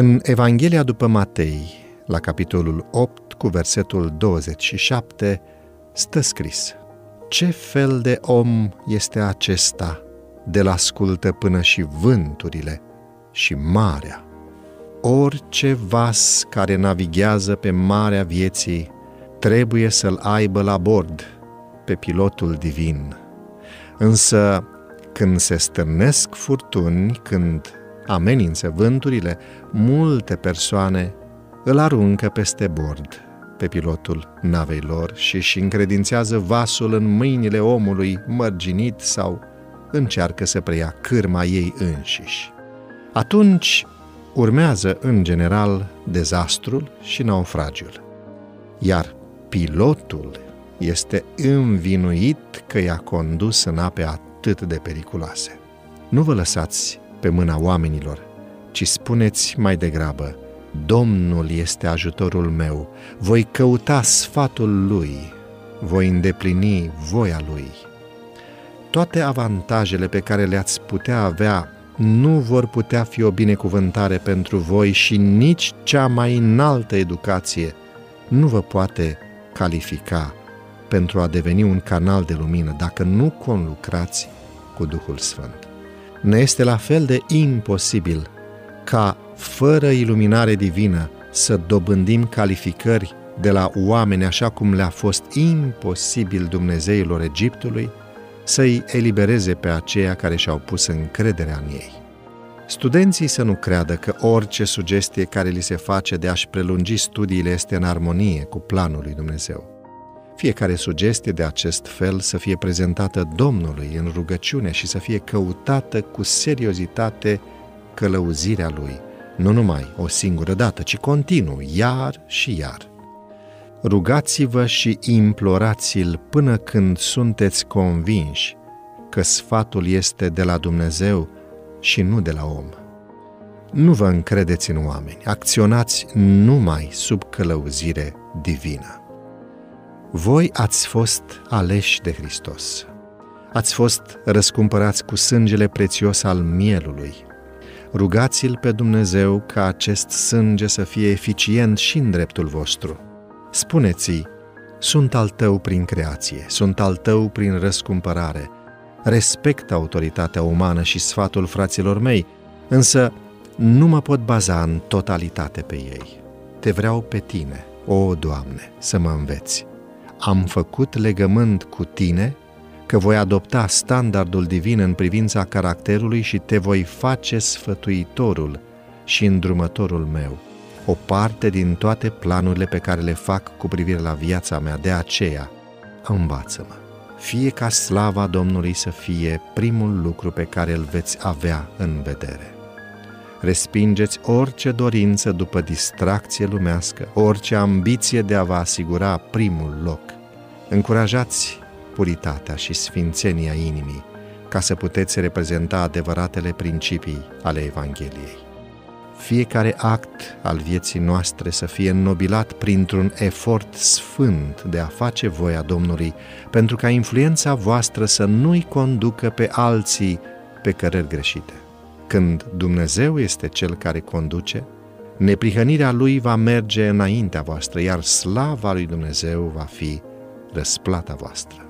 În Evanghelia după Matei, la capitolul 8, cu versetul 27, stă scris Ce fel de om este acesta de la ascultă până și vânturile și marea? Orice vas care navighează pe marea vieții trebuie să-l aibă la bord pe pilotul divin. Însă, când se stârnesc furtuni, când amenință vânturile, multe persoane îl aruncă peste bord pe pilotul navei lor și își încredințează vasul în mâinile omului mărginit sau încearcă să preia cârma ei înșiși. Atunci urmează, în general, dezastrul și naufragiul. Iar pilotul este învinuit că i-a condus în ape atât de periculoase. Nu vă lăsați pe mâna oamenilor, ci spuneți mai degrabă, Domnul este ajutorul meu, voi căuta sfatul Lui, voi îndeplini voia Lui. Toate avantajele pe care le-ați putea avea nu vor putea fi o binecuvântare pentru voi și nici cea mai înaltă educație nu vă poate califica pentru a deveni un canal de lumină dacă nu conlucrați cu Duhul Sfânt. Ne este la fel de imposibil ca, fără iluminare divină, să dobândim calificări de la oameni așa cum le-a fost imposibil Dumnezeilor Egiptului să-i elibereze pe aceia care și-au pus încrederea în ei. Studenții să nu creadă că orice sugestie care li se face de a-și prelungi studiile este în armonie cu planul lui Dumnezeu. Fiecare sugestie de acest fel să fie prezentată Domnului în rugăciune și să fie căutată cu seriozitate călăuzirea Lui, nu numai o singură dată, ci continuu, iar și iar. Rugați-vă și implorați-l până când sunteți convinși că sfatul este de la Dumnezeu și nu de la om. Nu vă încredeți în oameni, acționați numai sub călăuzire divină. Voi ați fost aleși de Hristos. Ați fost răscumpărați cu sângele prețios al mielului. Rugați-l pe Dumnezeu ca acest sânge să fie eficient și în dreptul vostru. Spuneți-i, sunt al tău prin creație, sunt al tău prin răscumpărare. Respect autoritatea umană și sfatul fraților mei, însă nu mă pot baza în totalitate pe ei. Te vreau pe tine, o Doamne, să mă înveți am făcut legământ cu tine că voi adopta standardul divin în privința caracterului și te voi face sfătuitorul și îndrumătorul meu, o parte din toate planurile pe care le fac cu privire la viața mea, de aceea învață-mă. Fie ca slava Domnului să fie primul lucru pe care îl veți avea în vedere. Respingeți orice dorință după distracție lumească, orice ambiție de a vă asigura primul loc. Încurajați puritatea și sfințenia inimii ca să puteți reprezenta adevăratele principii ale Evangheliei. Fiecare act al vieții noastre să fie înnobilat printr-un efort sfânt de a face voia Domnului, pentru ca influența voastră să nu-i conducă pe alții pe cărări greșite. Când Dumnezeu este Cel care conduce, neprihănirea Lui va merge înaintea voastră, iar slava lui Dumnezeu va fi răsplata voastră.